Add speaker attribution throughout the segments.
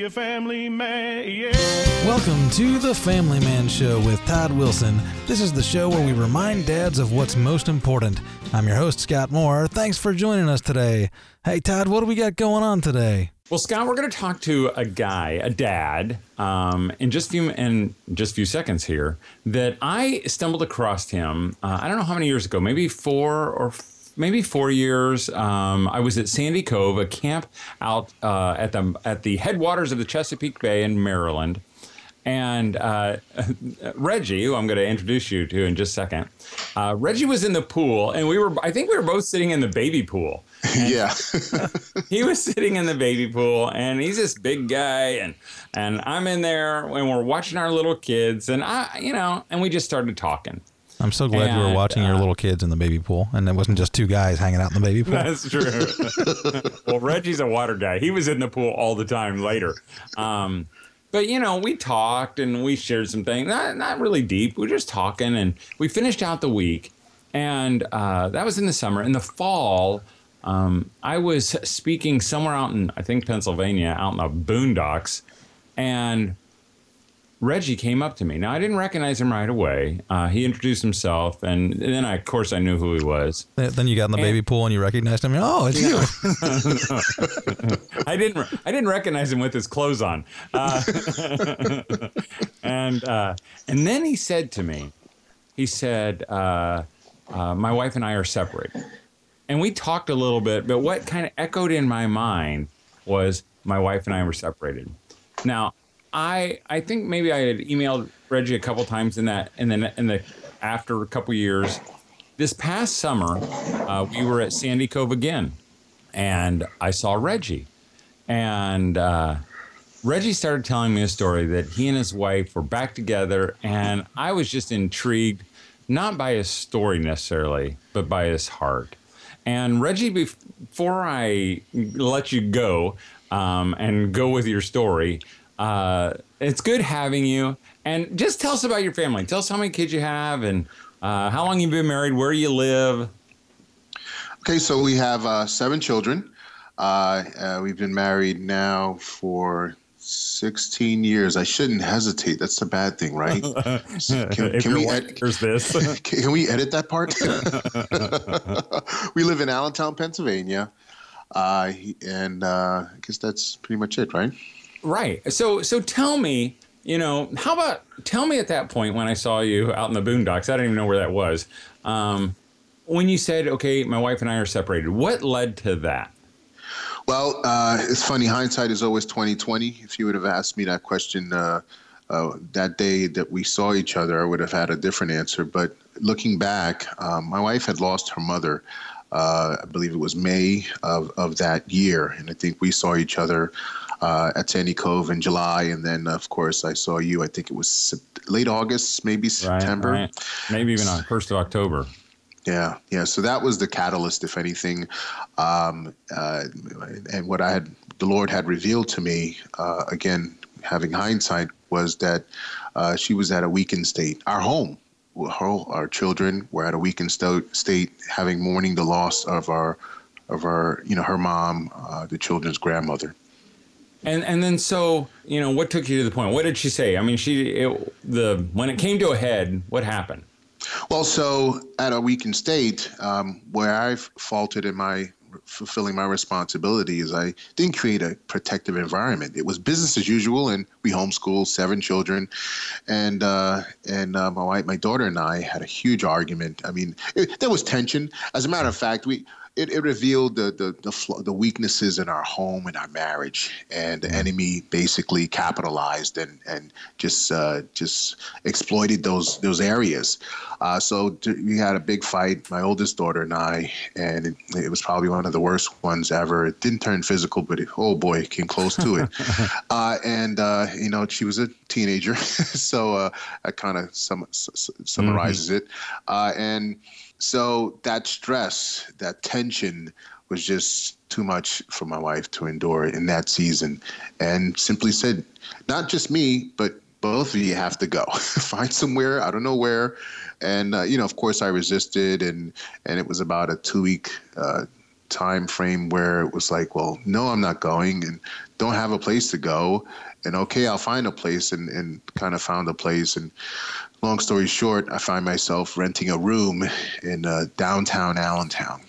Speaker 1: be a family man. Yeah.
Speaker 2: Welcome to the Family Man Show with Todd Wilson. This is the show where we remind dads of what's most important. I'm your host, Scott Moore. Thanks for joining us today. Hey, Todd, what do we got going on today?
Speaker 3: Well, Scott, we're going to talk to a guy, a dad, um, in just few in just a few seconds here. That I stumbled across him. Uh, I don't know how many years ago, maybe four or maybe four years. Um, I was at Sandy Cove, a camp out uh, at the at the headwaters of the Chesapeake Bay in Maryland. And uh, Reggie, who I'm going to introduce you to in just a second, uh, Reggie was in the pool, and we were. I think we were both sitting in the baby pool.
Speaker 4: yeah.
Speaker 3: he was sitting in the baby pool, and he's this big guy, and and I'm in there, and we're watching our little kids, and I, you know, and we just started talking.
Speaker 2: I'm so glad you were
Speaker 3: And,
Speaker 2: watching your
Speaker 3: uh,
Speaker 2: little kids in the baby pool, and it wasn't just two guys hanging out in the baby pool.
Speaker 3: That's true. well, Reggie's a water guy. He was in the pool all the time later. Um, but you know, we talked and we shared some things. Not not really deep. We were just talking, and we finished out the week. And uh, that was in the summer. In the fall, um, I was speaking somewhere out in I think Pennsylvania, out in the boondocks, and Reggie came up to me. Now I didn't recognize him right away. Uh, he introduced himself, and then I, of course I knew who he was.
Speaker 2: Then you got in the baby pool and you recognized him. Oh, it's you.
Speaker 3: I didn't. I didn't recognize him with his clothes on. Uh, and uh, and then he said to me, he said, uh, uh, "My wife and I are separate." And we talked a little bit, but what kind of echoed in my mind was my wife and I were separated. Now, I I think maybe I had emailed Reggie a couple times in that, and then in the after a couple years. This past summer, uh, we were at Sandy Cove again, and I saw Reggie. And uh, Reggie started telling me a story that he and his wife were back together, and I was just intrigued, not by his story necessarily, but by his heart. And Reggie, before I let you go um, and go with your story, uh, it's good having you. And just tell us about your family. Tell us how many kids you have and uh, how long you've been married, where you live.
Speaker 4: Okay, so we have uh, seven children. Uh, uh, we've been married now for 16 years. I shouldn't hesitate. That's a bad thing, right? Can, can we ed-
Speaker 3: this.
Speaker 4: can we edit that part? we live in Allentown, Pennsylvania. Uh, and uh, I guess that's pretty much it, right?
Speaker 3: Right. So so tell me, you know, how about tell me at that point when I saw you out in the boondocks, I don't even know where that was. Um, when you said, okay, my wife and I are separated, what led to that?
Speaker 4: Well, uh, it's funny. Hindsight is always twenty twenty. If you would have asked me that question uh, uh, that day that we saw each other, I would have had a different answer. But looking back, um, my wife had lost her mother. Uh, I believe it was May of, of that year, and I think we saw each other uh, at Sandy Cove in July, and then of course I saw you. I think it was late August, maybe September.
Speaker 3: Right, right. Maybe even on first of October.
Speaker 4: Yeah, yeah. So that was the catalyst, if anything. Um, uh, and what I had, the Lord had revealed to me, uh, again, having hindsight, was that uh, she was at a weakened state. Our home, her, our children were at a weakened state, having mourning the loss of our, of our, you know, her mom, uh, the children's grandmother.
Speaker 3: And and then so you know what took you to the point? What did she say? I mean, she it, the when it came to a head, what happened?
Speaker 4: Well, so at a weakened state, um, where I've faltered in my fulfilling my responsibility is I didn't create a protective environment. It was business as usual, and we homeschooled seven children, and uh, and uh, my wife, my daughter, and I had a huge argument. I mean, it, there was tension. As a matter of fact, we. It, it revealed the the the, the weaknesses in our home and our marriage, and the enemy basically capitalized and and just uh, just exploited those those areas. Uh, so t- we had a big fight, my oldest daughter and I, and it, it was probably one of the worst ones ever. It didn't turn physical, but it, oh boy, it came close to it. uh, and uh, you know, she was a teenager, so uh, that kind of sum- s- summarizes it. Uh, and so that stress, that tension, was just too much for my wife to endure in that season, and simply said, not just me, but both of you have to go. Find somewhere, I don't know where. And, uh, you know, of course, I resisted, and, and it was about a two week uh, time frame where it was like, well, no, I'm not going, and don't have a place to go, and okay, I'll find a place, and and kind of found a place, and long story short, I find myself renting a room in uh, downtown Allentown.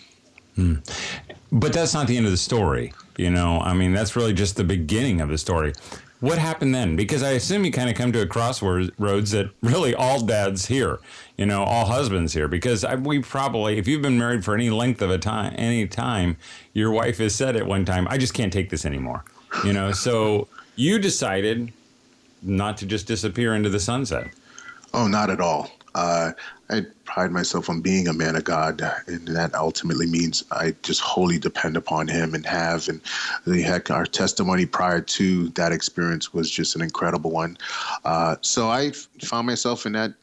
Speaker 3: But that's not the end of the story. You know, I mean, that's really just the beginning of the story. What happened then? Because I assume you kind of come to a crossroads that really all dads here, you know, all husbands here. Because I, we probably, if you've been married for any length of a time, any time, your wife has said at one time, "I just can't take this anymore." You know, so you decided not to just disappear into the sunset.
Speaker 4: Oh, not at all. Uh, I pride myself on being a man of God, and that ultimately means I just wholly depend upon Him and have. And the heck, our testimony prior to that experience was just an incredible one. Uh, so I found myself in that,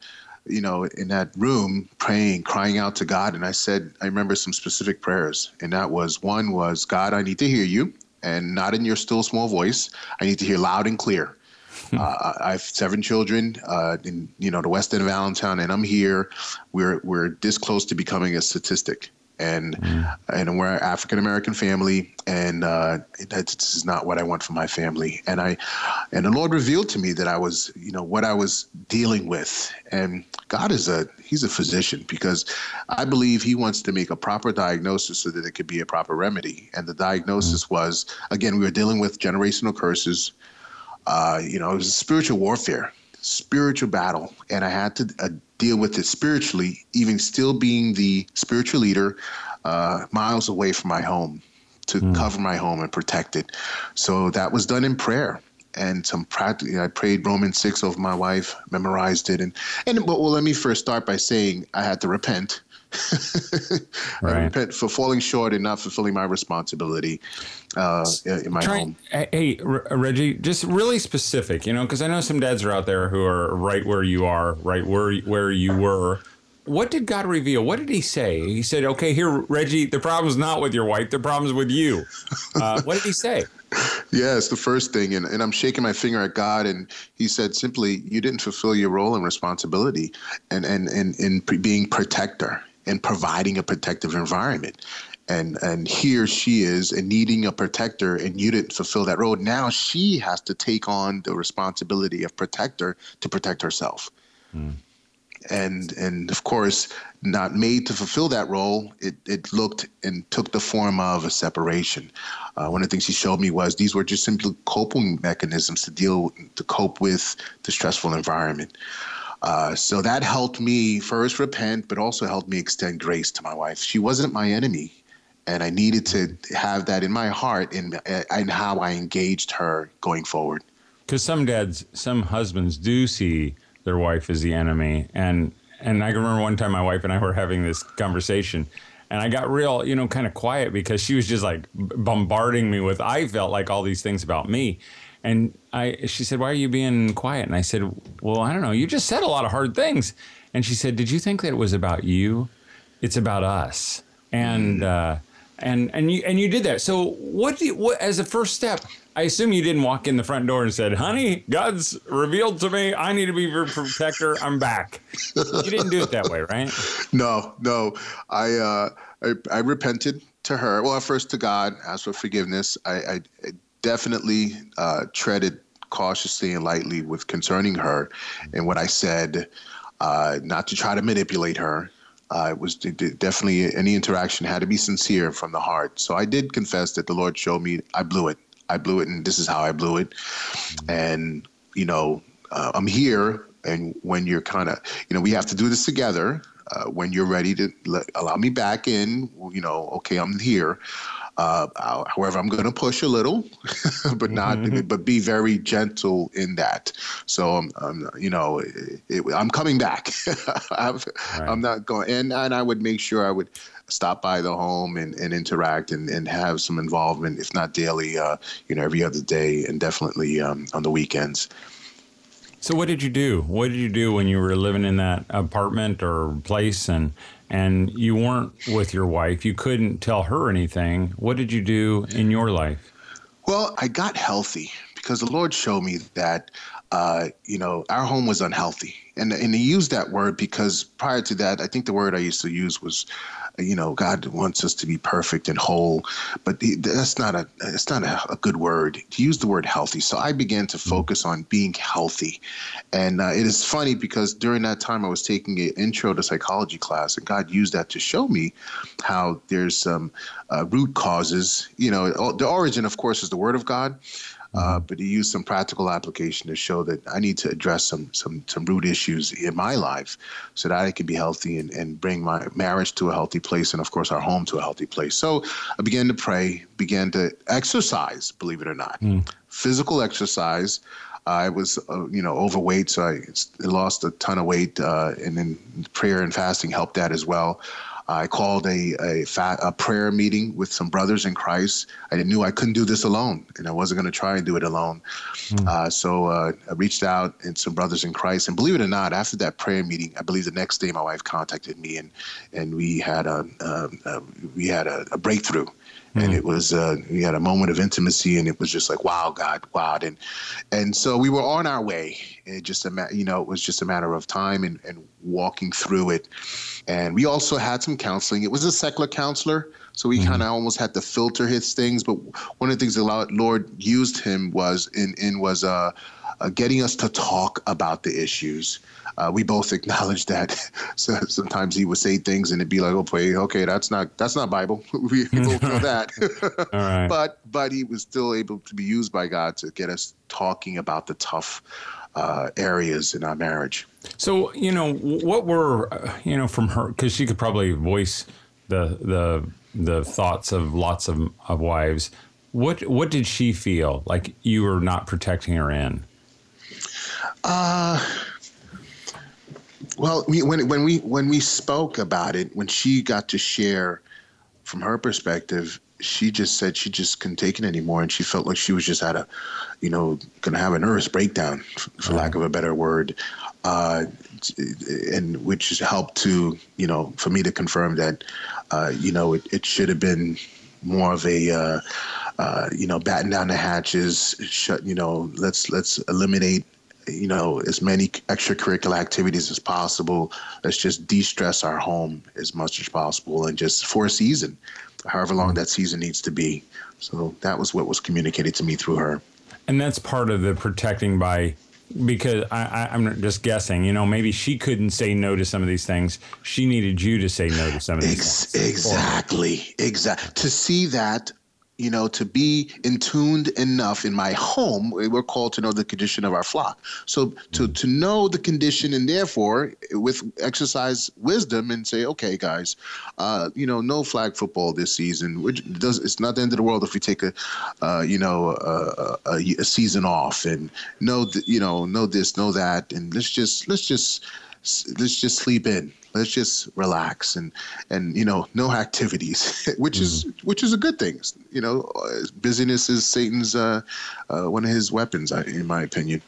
Speaker 4: you know, in that room praying, crying out to God, and I said, I remember some specific prayers, and that was one was God, I need to hear you, and not in your still small voice. I need to hear loud and clear. Uh, I have seven children uh, in you know the west end of Allentown, and I'm here. We're we're this close to becoming a statistic, and and we're an African American family, and uh, that this is not what I want for my family. And I, and the Lord revealed to me that I was you know what I was dealing with, and God is a He's a physician because I believe He wants to make a proper diagnosis so that it could be a proper remedy. And the diagnosis was again we were dealing with generational curses. Uh, you know, it was spiritual warfare, spiritual battle, and I had to uh, deal with it spiritually, even still being the spiritual leader uh, miles away from my home to cover my home and protect it. So that was done in prayer. And some practice. I prayed Romans six over my wife, memorized it, and and but well, let me first start by saying I had to repent. I repent for falling short and not fulfilling my responsibility uh, in my
Speaker 3: Try,
Speaker 4: home.
Speaker 3: hey, R- Reggie, just really specific, you know, because I know some dads are out there who are right where you are, right where where you were. What did God reveal? What did He say? He said, "Okay, here, Reggie, the problem's not with your wife. The problem's with you." Uh, what did He say?
Speaker 4: Yeah, it's the first thing. And, and I'm shaking my finger at God. And he said simply, You didn't fulfill your role and responsibility and, and, and, in pre- being protector and providing a protective environment. And, and here she is and needing a protector, and you didn't fulfill that role. Now she has to take on the responsibility of protector to protect herself. And and of course, not made to fulfill that role, it, it looked and took the form of a separation. Uh, one of the things he showed me was these were just simply coping mechanisms to deal to cope with the stressful environment. Uh, so that helped me first repent, but also helped me extend grace to my wife. She wasn't my enemy, and I needed to have that in my heart in in how I engaged her going forward.
Speaker 3: Because some dads, some husbands do see their wife as the enemy, and and I can remember one time my wife and I were having this conversation, and I got real, you know, kind of quiet because she was just like bombarding me with I felt like all these things about me, and I she said, "Why are you being quiet?" And I said, "Well, I don't know. You just said a lot of hard things," and she said, "Did you think that it was about you? It's about us." And uh, and and you and you did that. So what do you, what as a first step? I assume you didn't walk in the front door and said, "Honey, God's revealed to me. I need to be your protector. I'm back." You didn't do it that way, right?
Speaker 4: No, no. I, uh, I I repented to her. Well, first to God, asked for forgiveness. I, I, I definitely uh, treaded cautiously and lightly with concerning her, and what I said, uh, not to try to manipulate her. Uh, it was d- d- definitely any interaction had to be sincere from the heart. So I did confess that the Lord showed me I blew it. I blew it, and this is how I blew it. And you know, uh, I'm here, and when you're kind of, you know, we have to do this together. Uh, when you're ready to let, allow me back in, you know, okay, I'm here. Uh, however, I'm going to push a little, but not, but be very gentle in that. So, um, um, you know, it, it, I'm coming back. I've, I'm not going, and and I would make sure I would stop by the home and, and interact and, and have some involvement, if not daily, uh, you know, every other day, and definitely um, on the weekends.
Speaker 3: So what did you do? What did you do when you were living in that apartment or place and and you weren't with your wife? You couldn't tell her anything. What did you do in your life?
Speaker 4: Well, I got healthy because the Lord showed me that uh, you know, our home was unhealthy. And, and he used that word because prior to that, I think the word I used to use was, you know, God wants us to be perfect and whole, but he, that's not a it's not a, a, good word. He used the word healthy, so I began to focus on being healthy, and uh, it is funny because during that time I was taking an intro to psychology class, and God used that to show me how there's some uh, root causes. You know, the origin, of course, is the Word of God, uh, but he used some practical application to show that I need to address some some some root issues in my life so that I can be healthy and, and bring my marriage to a healthy place and of course our home to a healthy place. So I began to pray, began to exercise, believe it or not. Mm. Physical exercise. I was, uh, you know, overweight, so I lost a ton of weight, uh, and then prayer and fasting helped that as well. I called a a, a prayer meeting with some brothers in Christ. I knew I couldn't do this alone, and I wasn't going to try and do it alone. Mm. Uh, so uh, I reached out and some brothers in Christ, and believe it or not, after that prayer meeting, I believe the next day my wife contacted me, and and we had a, a, a we had a, a breakthrough and mm-hmm. it was uh, we had a moment of intimacy, and it was just like wow, God, wow, and and so we were on our way. It just a you know it was just a matter of time and, and walking through it, and we also had some counseling. It was a secular counselor, so we mm-hmm. kind of almost had to filter his things. But one of the things the Lord used him was in in was uh, uh getting us to talk about the issues uh, we both acknowledge that. so sometimes he would say things and it'd be like, "Oh, boy, okay, that's not that's not Bible. we both know that." But but he was still able to be used by God to get us talking about the tough uh, areas in our marriage.
Speaker 3: So you know what were uh, you know from her because she could probably voice the the the thoughts of lots of, of wives. What what did she feel like you were not protecting her in?
Speaker 4: Uh well, we, when when we when we spoke about it, when she got to share from her perspective, she just said she just couldn't take it anymore, and she felt like she was just at a, you know, gonna have a nervous breakdown, for lack of a better word, uh, and which helped to you know for me to confirm that, uh, you know, it, it should have been more of a. Uh, uh, you know, batten down the hatches. Shut. You know, let's let's eliminate you know, as many extracurricular activities as possible. Let's just de-stress our home as much as possible, and just for a season, however long mm-hmm. that season needs to be. So that was what was communicated to me through her.
Speaker 3: And that's part of the protecting by because I, am just guessing, you know, maybe she couldn't say no to some of these things. She needed you to say no to some of these Ex-
Speaker 4: things. Exactly. Exactly. To see that you know, to be in tuned enough in my home, we're called to know the condition of our flock. So to, mm-hmm. to know the condition and therefore with exercise wisdom and say, okay, guys, uh, you know, no flag football this season. Does, it's not the end of the world if we take a, uh, you know, a, a, a, season off and know, th- you know, know this, know that, and let's just let's just let's just sleep in let's just relax and and you know no activities which mm is which is a good thing. You know busyness is satan's uh, uh, one of his weapons in my opinion.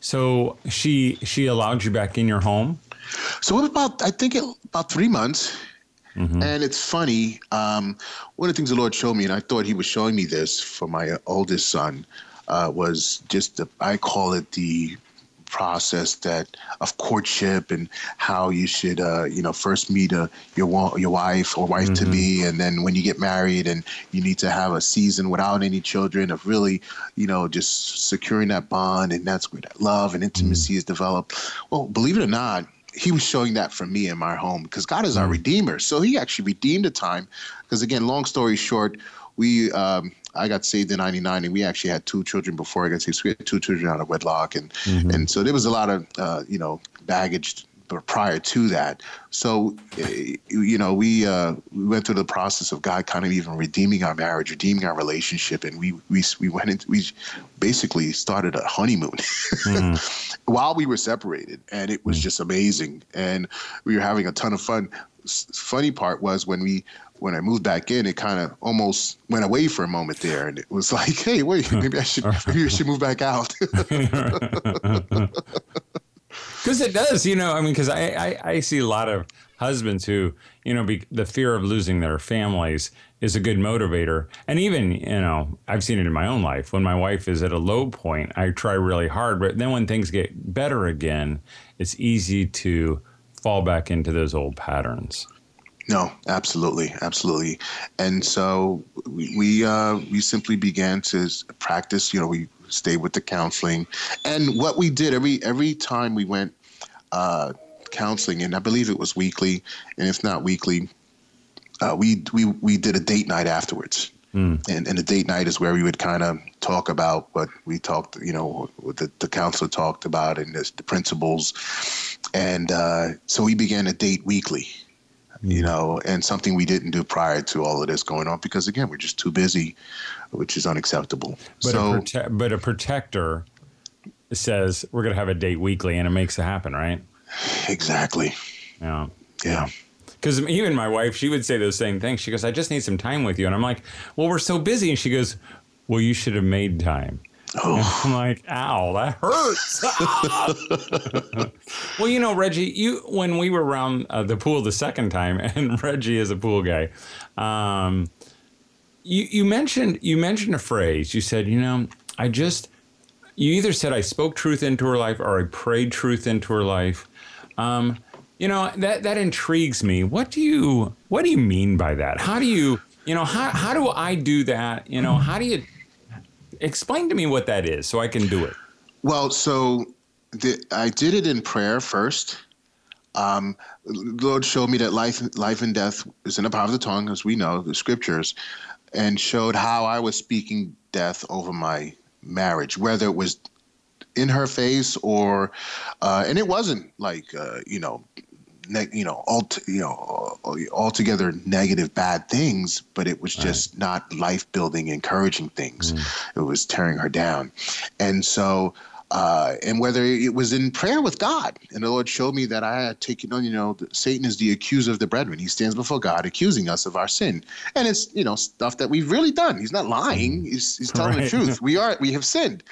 Speaker 3: So she she allowed you back in your home?
Speaker 4: So what about i think it, about three months. Mm-hmm. and it's funny um, one of the things the lord showed me and i thought he was showing me this for my oldest son uh, was just the, i call it the process that of courtship and how you should uh, you know first meet a, uh, your your wife or wife mm-hmm. to be and then when you get married and you need to have a season without any children of really you know just securing that bond and that's where that love and intimacy mm-hmm. is developed well believe it or not he was showing that for me in my home because God is our mm. redeemer. So he actually redeemed the time. Because again, long story short, we um, I got saved in '99, and we actually had two children before I got saved. So we had two children out of wedlock, and mm-hmm. and so there was a lot of uh, you know baggage prior to that. So, eh, you know, we uh, we went through the process of God kind of even redeeming our marriage, redeeming our relationship, and we we we went into we basically started a honeymoon mm. while we were separated, and it was mm. just amazing, and we were having a ton of fun. Funny part was when we when I moved back in, it kind of almost went away for a moment there, and it was like, hey, wait, maybe I should maybe I should move back out.
Speaker 3: Because it does, you know. I mean, because I, I I see a lot of husbands who, you know, be, the fear of losing their families is a good motivator. And even, you know, I've seen it in my own life. When my wife is at a low point, I try really hard. But then when things get better again, it's easy to fall back into those old patterns.
Speaker 4: No, absolutely, absolutely. And so we we, uh, we simply began to practice. You know, we stayed with the counseling, and what we did every every time we went uh, counseling, and I believe it was weekly, and if not weekly, uh, we we we did a date night afterwards. Mm. And, and the date night is where we would kind of talk about what we talked, you know, what the, the counselor talked about and the, the principles. And uh, so we began a date weekly, you know, and something we didn't do prior to all of this going on because, again, we're just too busy, which is unacceptable.
Speaker 3: But,
Speaker 4: so,
Speaker 3: a, prote- but a protector says we're going to have a date weekly and it makes it happen, right?
Speaker 4: Exactly.
Speaker 3: Yeah.
Speaker 4: Yeah.
Speaker 3: Because even my wife, she would say those same things. She goes, I just need some time with you. And I'm like, well, we're so busy. And she goes, well, you should have made time. Oh. I'm like, ow, that hurts. well, you know, Reggie, you when we were around uh, the pool the second time, and Reggie is a pool guy, um, you you mentioned you mentioned a phrase. You said, you know, I just you either said I spoke truth into her life or I prayed truth into her life. Um, you know that that intrigues me. What do you what do you mean by that? How do you you know how how do I do that? You know how do you explain to me what that is so I can do it?
Speaker 4: Well, so the, I did it in prayer first. Um, Lord showed me that life life and death is in the power of the tongue, as we know the scriptures, and showed how I was speaking death over my marriage, whether it was in her face or, uh, and it wasn't like uh, you know you know, all you know, altogether negative, bad things, but it was just right. not life building, encouraging things. Mm. It was tearing her down, and so. Uh, and whether it was in prayer with God, and the Lord showed me that I had taken on, you know, Satan is the accuser of the brethren. He stands before God accusing us of our sin, and it's you know stuff that we've really done. He's not lying; mm. he's, he's telling right. the truth. We are we have sinned,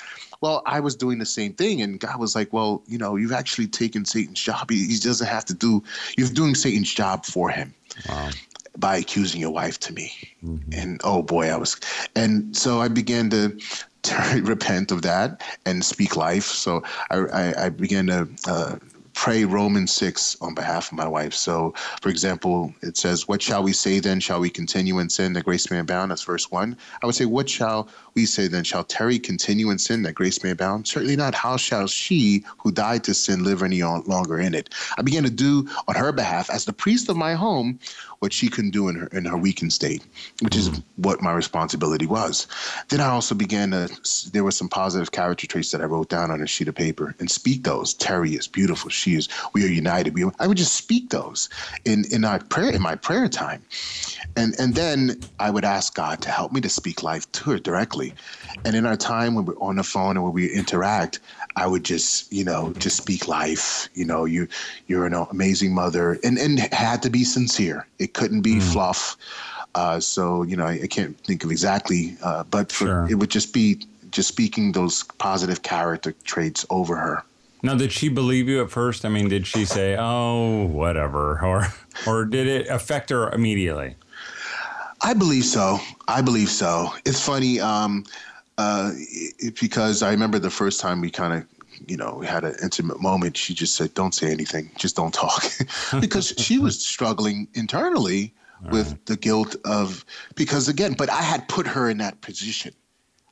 Speaker 4: well, I was doing the same thing, and God was like, "Well, you know, you've actually taken Satan's job. He, he doesn't have to do. You're doing Satan's job for him." Wow. By accusing your wife to me, mm-hmm. and oh boy, I was, and so I began to, to repent of that and speak life. So I, I, I began to uh, pray Romans 6 on behalf of my wife. So, for example, it says, What shall we say then? Shall we continue in sin that grace may abound? That's verse 1. I would say, What shall we say then? Shall Terry continue in sin that grace may abound? Certainly not. How shall she who died to sin live any longer in it? I began to do on her behalf, as the priest of my home, what she couldn't do in her in her weakened state, which is mm. what my responsibility was. Then I also began to. There were some positive character traits that I wrote down on a sheet of paper and speak those. Terry is beautiful. She is. We are united. We. I would just speak those in in my prayer in my prayer time, and and then I would ask God to help me to speak life to her directly, and in our time when we're on the phone and when we interact, I would just, you know, just speak life. You know, you you're an amazing mother, and and had to be sincere. It couldn't be mm. fluff. Uh, so you know, I, I, can't think of exactly, uh, but for, sure. it would just be just speaking those positive character traits over her.
Speaker 3: Now, did she believe you at first? I mean, did she say, "Oh, whatever," or or did it affect her immediately?
Speaker 4: I believe so. I believe so. It's funny. Um, uh, it, because I remember the first time we kind of you know, we had an intimate moment. She just said, "Don't say anything. Just don't talk," because she was struggling internally with the guilt of because again, but I had put her in that position.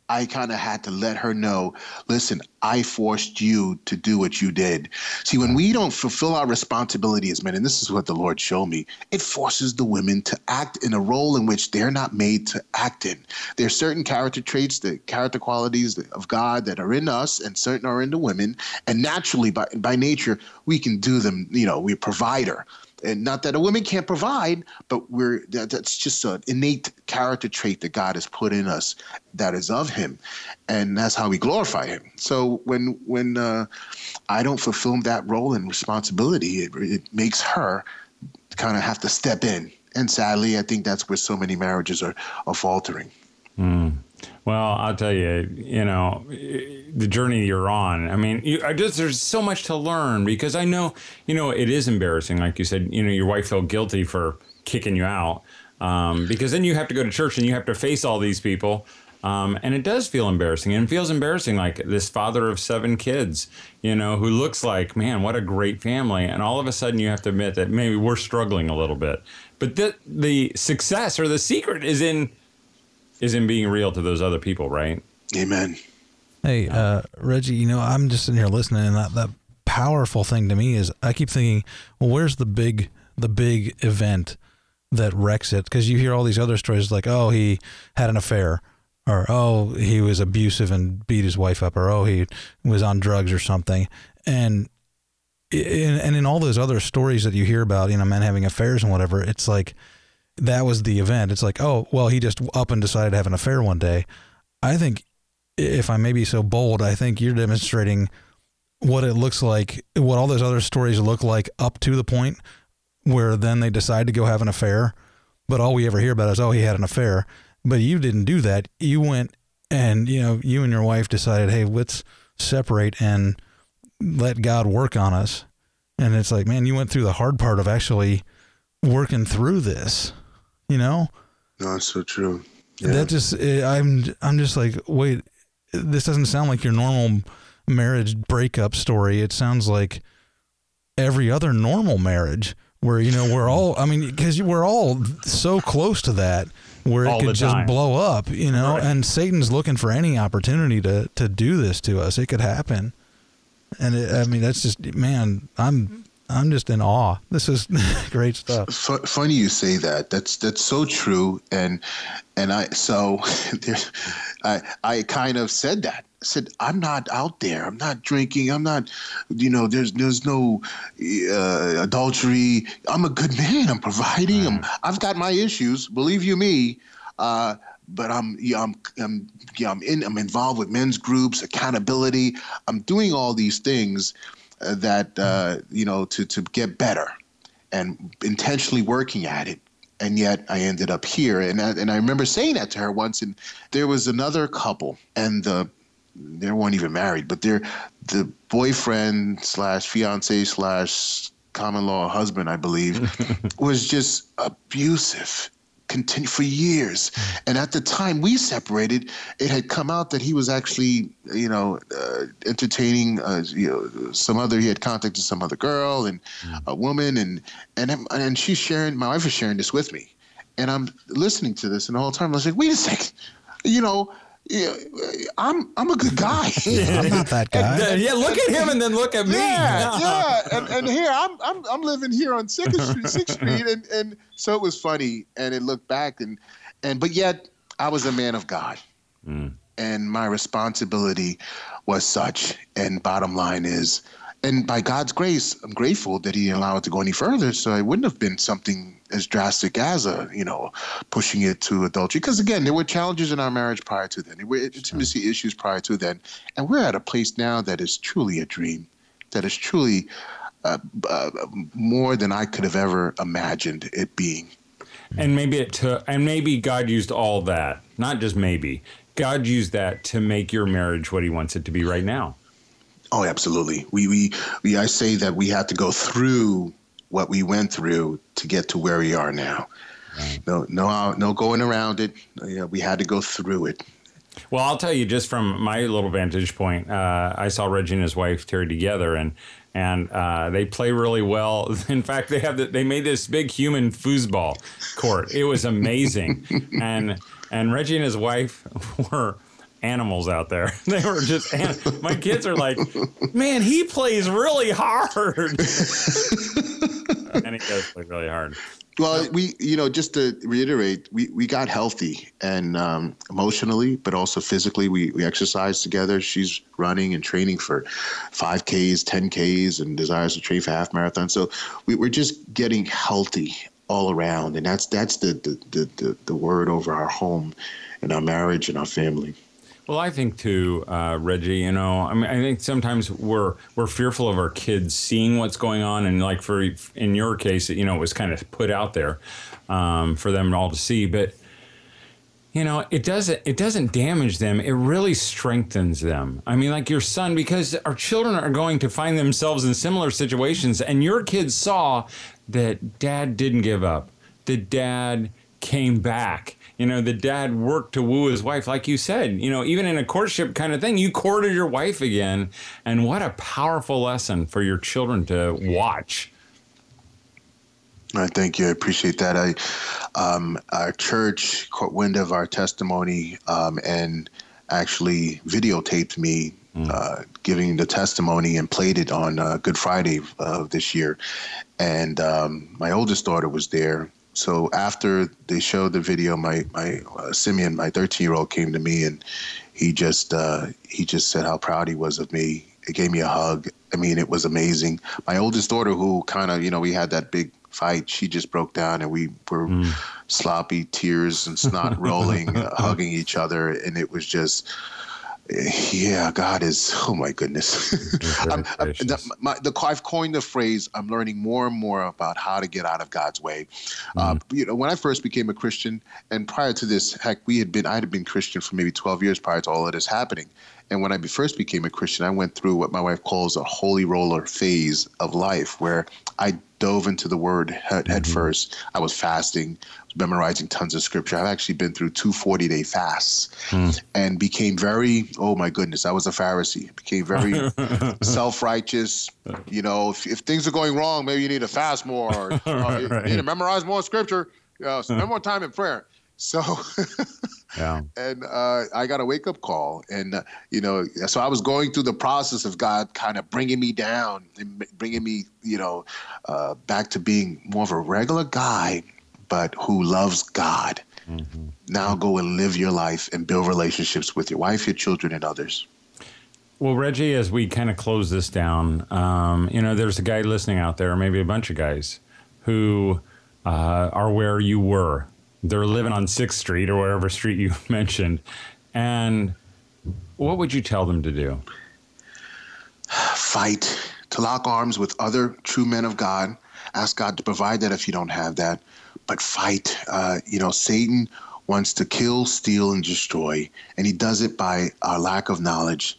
Speaker 4: I kind of had to let her know listen, I forced you to do what you did. See, when we don't fulfill our responsibility as men, and this is what the Lord showed me, it forces the women to act in a role in which they're not made to act in. There are certain character traits, the character qualities of God that are in us, and certain are in the women. And naturally, by, by nature, we can do them, you know, we're a provider and not that a woman can't provide, but we're that, that's just an innate character trait that God has put in us that is of Him, and that's how we glorify Him. So when when uh, I don't fulfill that role and responsibility, it, it makes her kind of have to step in, and sadly, I think that's where so many marriages are are faltering.
Speaker 3: Mm. Well, I'll tell you, you know, the journey you're on. I mean, you, I just there's so much to learn because I know, you know, it is embarrassing. Like you said, you know, your wife felt guilty for kicking you out um, because then you have to go to church and you have to face all these people. Um, and it does feel embarrassing. And it feels embarrassing, like this father of seven kids, you know, who looks like, man, what a great family. And all of a sudden, you have to admit that maybe we're struggling a little bit. But the the success or the secret is in is in being real to those other people, right?
Speaker 4: Amen.
Speaker 2: Hey, uh, Reggie, you know, I'm just sitting here listening, and that, that powerful thing to me is I keep thinking, well, where's the big the big event that wrecks it? Because you hear all these other stories like, oh, he had an affair, or oh, he was abusive and beat his wife up, or oh, he was on drugs or something, and in, and in all those other stories that you hear about, you know, men having affairs and whatever, it's like that was the event. It's like, oh, well, he just up and decided to have an affair one day. I think, if I may be so bold, I think you're demonstrating what it looks like, what all those other stories look like up to the point where then they decide to go have an affair. But all we ever hear about is, oh, he had an affair. But you didn't do that. You went and, you know, you and your wife decided, hey, let's separate and let God work on us. And it's like, man, you went through the hard part of actually working through this, you know?
Speaker 4: No, it's so true. Yeah.
Speaker 2: That just, eh, I'm, I'm just like, wait, this doesn't sound like your normal marriage breakup story. It sounds like every other normal marriage where, you know, we're all, I mean, because we're all so close to that where
Speaker 3: All
Speaker 2: it
Speaker 3: the
Speaker 2: could just
Speaker 3: time.
Speaker 2: blow up, you know,
Speaker 3: Right.
Speaker 2: and Satan's looking for any opportunity to, to do this to us. It could happen. And it, I mean, that's just, man, I'm, I'm just in awe. This is great stuff.
Speaker 4: Fu funny you say that. That's that's so true. And and I so there, I I kind of said that. I said I'm not out there. I'm not drinking. I'm not. You know, there's there's no uh, adultery. I'm a good man. I'm providing. I'm, I've got my issues. Believe you me. Uh, but I'm yeah, I'm I'm yeah, I'm in I'm involved with men's groups, accountability. I'm doing all these things that uh, you know to to get better and intentionally working at it. And yet I ended up here. And I, and I remember saying that to her once. And there was another couple, and the they weren't even married, but they're the boyfriend slash fiance slash common law husband, I believe, was just abusive. Continue for years, and at the time we separated, it had come out that he was actually, you know, uh, entertaining, uh, you know, some other. He had contacted some other girl and a woman, and and and she's sharing. My wife is sharing this with me, and I'm listening to this, and the whole time I was like, wait a second, you know, yeah, I'm I'm a good guy.
Speaker 2: I'm not that guy.
Speaker 3: yeah, look at him and then look at me.
Speaker 4: Yeah, yeah, and, and here I'm I'm I'm living here on Second Street, Sixth Street, and and so it was funny, and it looked back, and and but yet I was a man of God, mm. and my responsibility was such, and bottom line is, and by God's grace, I'm grateful that He didn't it to go any further, so it wouldn't have been something as drastic as a you know pushing it to adultery, because again there were challenges in our marriage prior to then, there were intimacy issues prior to then, and we're at a place now that is truly a dream that is truly uh, uh, more than I could have ever imagined it being.
Speaker 3: And maybe it took, and maybe God used all that, not just maybe. God used that to make your marriage what He wants it to be right now.
Speaker 4: Oh, absolutely. We, we, we, I say that we had to go through what we went through to get to where we are now. No, no, no going around it. You know, we had to go through it.
Speaker 3: Well, I'll tell you just from my little vantage point. Uh, I saw Reggie and his wife Terry together, and and uh, they play really well. In fact, they have the, they made this big human foosball court. It was amazing, and and Reggie and his wife were animals out there. They were just my kids are like, man, he plays really hard, and he does play really hard.
Speaker 4: Well, we, you know, just to reiterate, we, we got healthy and um, emotionally, but also physically. We, we exercised together. She's running and training for 5Ks, 10Ks, and desires to train for half marathon. So we, we're just getting healthy all around. And that's that's the, the, the, the, the word over our home and our marriage and our family.
Speaker 3: Well, I think too, uh, Reggie. You know, I mean, I think sometimes we're we're fearful of our kids seeing what's going on, and like for in your case, you know, it was kind of put out there um, for them all to see. But you know, it doesn't it doesn't damage them. It really strengthens them. I mean, like your son, because our children are going to find themselves in similar situations, and your kids saw that dad didn't give up. The dad came back. You know, the dad worked to woo his wife, like you said. You know, even in a courtship kind of thing, you courted your wife again, and what a powerful lesson for your children to watch.
Speaker 4: I thank you. I appreciate that. I, um, our church caught wind of our testimony um, and actually videotaped me uh, giving the testimony and played it on uh, Good Friday of this year. And um, my oldest daughter was there. So after they showed the video, my my uh, Simeon, my 13 year old, came to me and he just uh, he just said how proud he was of me. It gave me a hug. I mean, it was amazing. My oldest daughter, who kind of you know we had that big fight, she just broke down and we were sloppy tears and snot rolling, uh, hugging each other, and it was just yeah, God is. Oh my goodness. I'm, I'm, the, my, the, I've coined the phrase. I'm learning more and more about how to get out of God's way. Uh, you know, when I first became a Christian, and prior to this, heck, we had been. I had been Christian for maybe 12 years prior to all of this happening. And when I first became a Christian, I went through what my wife calls a holy roller phase of life, where I dove into the Word head, head first. I was fasting, memorizing tons of scripture. I've actually been through two 40 day fasts and became very, oh my goodness, I was a Pharisee. Became very self righteous. You know, if, if things are going wrong, maybe you need to fast more, or uh, you need to memorize more scripture, uh, spend more time in prayer. So,
Speaker 3: Yeah.
Speaker 4: and uh, I got a wake up call, and uh, you know, so I was going through the process of God kind of bringing me down and bringing me, you know, uh, back to being more of a regular guy, but who loves God. Now go and live your life and build relationships with your wife, your children, and others.
Speaker 3: Well, Reggie, as we kind of close this down, um, you know, there's a guy listening out there, maybe a bunch of guys, who uh, are where you were. They're living on Sixth Street or wherever street you mentioned, and what would you tell them to do?
Speaker 4: fight, to lock arms with other true men of God. Ask God to provide that if you don't have that. But fight. Uh, you know, Satan wants to kill, steal, and destroy, and he does it by our lack of knowledge.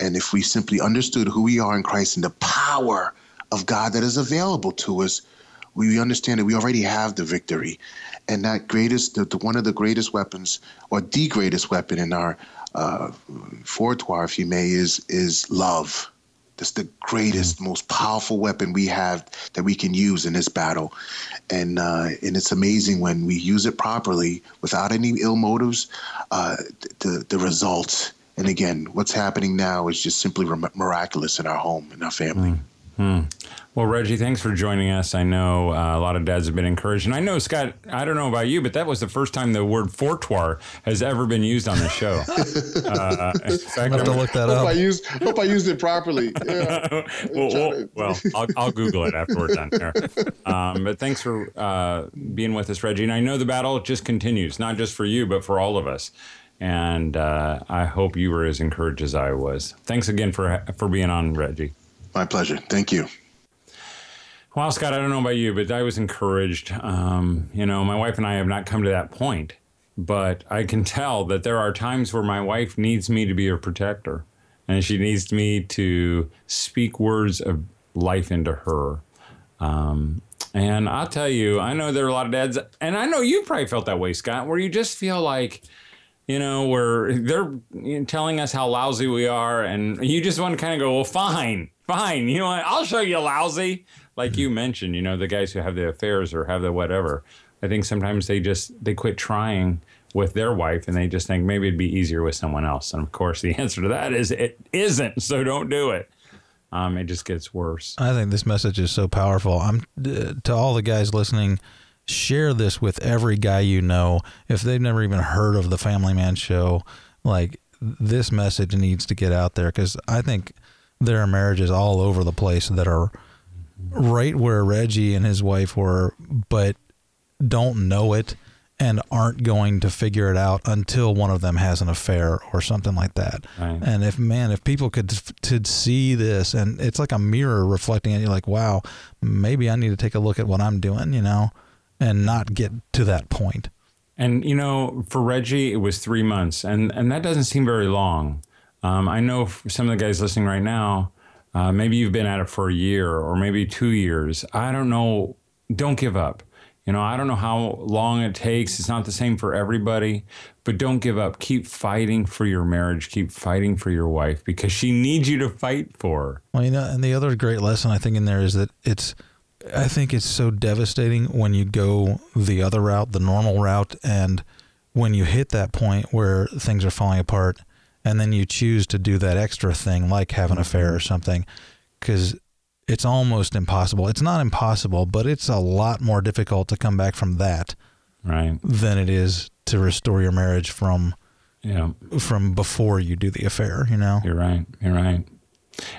Speaker 4: And if we simply understood who we are in Christ and the power of God that is available to us, we understand that we already have the victory. And that greatest, the, the, one of the greatest weapons, or the greatest weapon in our uh, fortoire, if you may, is is love. That's the greatest, most powerful weapon we have that we can use in this battle, and uh, and it's amazing when we use it properly without any ill motives. Uh, the the results, and again, what's happening now is just simply miraculous in our home and our family.
Speaker 3: Well, Reggie, thanks for joining us. I know uh, a lot of dads have been encouraged, and I know Scott. I don't know about you, but that was the first time the word fortoire has ever been used on the show. uh, in fact,
Speaker 2: I'm gonna have to look that
Speaker 4: Hope I
Speaker 2: up.
Speaker 4: used hope I used it properly. Yeah.
Speaker 3: well, well, well, I'll, I'll Google it after we're done here. Um, but thanks for uh, being with us, Reggie. And I know the battle just continues, not just for you, but for all of us. And uh, I hope you were as encouraged as I was. Thanks again for for being on, Reggie.
Speaker 4: My pleasure. Thank you.
Speaker 3: Well, Scott, I don't know about you, but I was encouraged. Um, you know, my wife and I have not come to that point, but I can tell that there are times where my wife needs me to be her protector, and she needs me to speak words of life into her. Um, and I'll tell you, I know there are a lot of dads, and I know you probably felt that way, Scott, where you just feel like, you know, where they're telling us how lousy we are, and you just want to kind of go, well, fine, fine. You know what? I'll show you lousy. Like you mentioned, you know, the guys who have the affairs or have the whatever. I think sometimes they just they quit trying with their wife and they just think maybe it'd be easier with someone else. And of course, the answer to that is it isn't. So don't do it. Um, it just gets worse.
Speaker 2: I think this message is so powerful. I'm uh, to all the guys listening. Share this with every guy you know. If they've never even heard of the Family Man Show, like this message needs to get out there because I think there are marriages all over the place that are right where Reggie and his wife were, but don't know it and aren't going to figure it out until one of them has an affair or something like that.
Speaker 3: Right.
Speaker 2: And if man, if people could could see this, and it's like a mirror reflecting it, you're like, wow, maybe I need to take a look at what I'm doing, you know, and not get to that point.
Speaker 3: And you know, for Reggie, it was three months, and and that doesn't seem very long. Um, I know some of the guys listening right now, uh, maybe you've been at it for a year or maybe two years. I don't know. Don't give up. You know, I don't know how long it takes. It's not the same for everybody, but don't give up. Keep fighting for your marriage. Keep fighting for your wife because she needs you to fight for her.
Speaker 2: Well, you know, and the other great lesson I think in there is that it's, I think it's so devastating when you go the other route, the normal route, and when you hit that point where things are falling apart, and then you choose to do that extra thing like have an affair or mm-hmm. something, because it's almost impossible. It's not impossible, but it's a lot more difficult to come back from that
Speaker 3: Right.
Speaker 2: than it is to restore your marriage from
Speaker 3: Yeah.
Speaker 2: from before you do the affair. You know.
Speaker 3: You're right. You're right.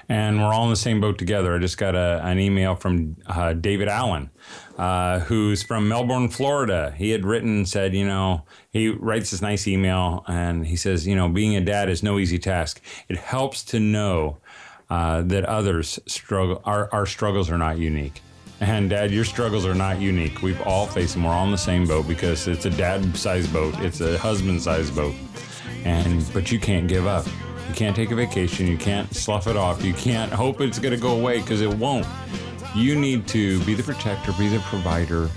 Speaker 3: And we're all in the same boat together. I just got a, an email from uh, David Allen, uh, who's from Melbourne, Florida. He had written and said, you know, he writes this nice email and he says, you know, being a dad is no easy task. It helps to know uh, that others struggle, our, our struggles are not unique. And dad, your struggles are not unique. We've all faced them. We're all in the same boat because it's a dad sized boat, it's a husband sized boat. And, but you can't give up. You can't take a vacation. You can't slough it off. You can't hope it's going to go away because it won't. You need to be the protector, be the provider,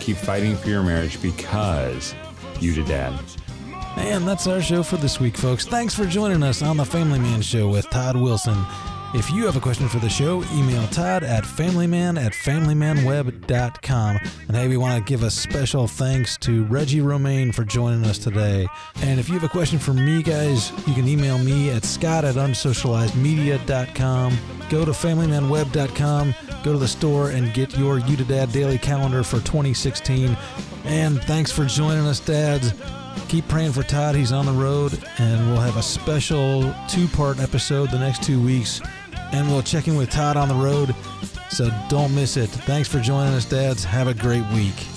Speaker 3: keep fighting for your marriage because you did dad.
Speaker 2: And that's our show for this week, folks. Thanks for joining us on the Family Man Show with Todd Wilson. If you have a question for the show, email Todd at familyman at familymanweb.com. And hey, we want to give a special thanks to Reggie Romain for joining us today. And if you have a question for me, guys, you can email me at scott at unsocializedmedia.com. Go to familymanweb.com, go to the store, and get your You to Dad daily calendar for 2016. And thanks for joining us, dads. Keep praying for Todd. He's on the road, and we'll have a special two part episode the next two weeks. And we'll check in with Todd on the road. So don't miss it. Thanks for joining us, dads. Have a great week.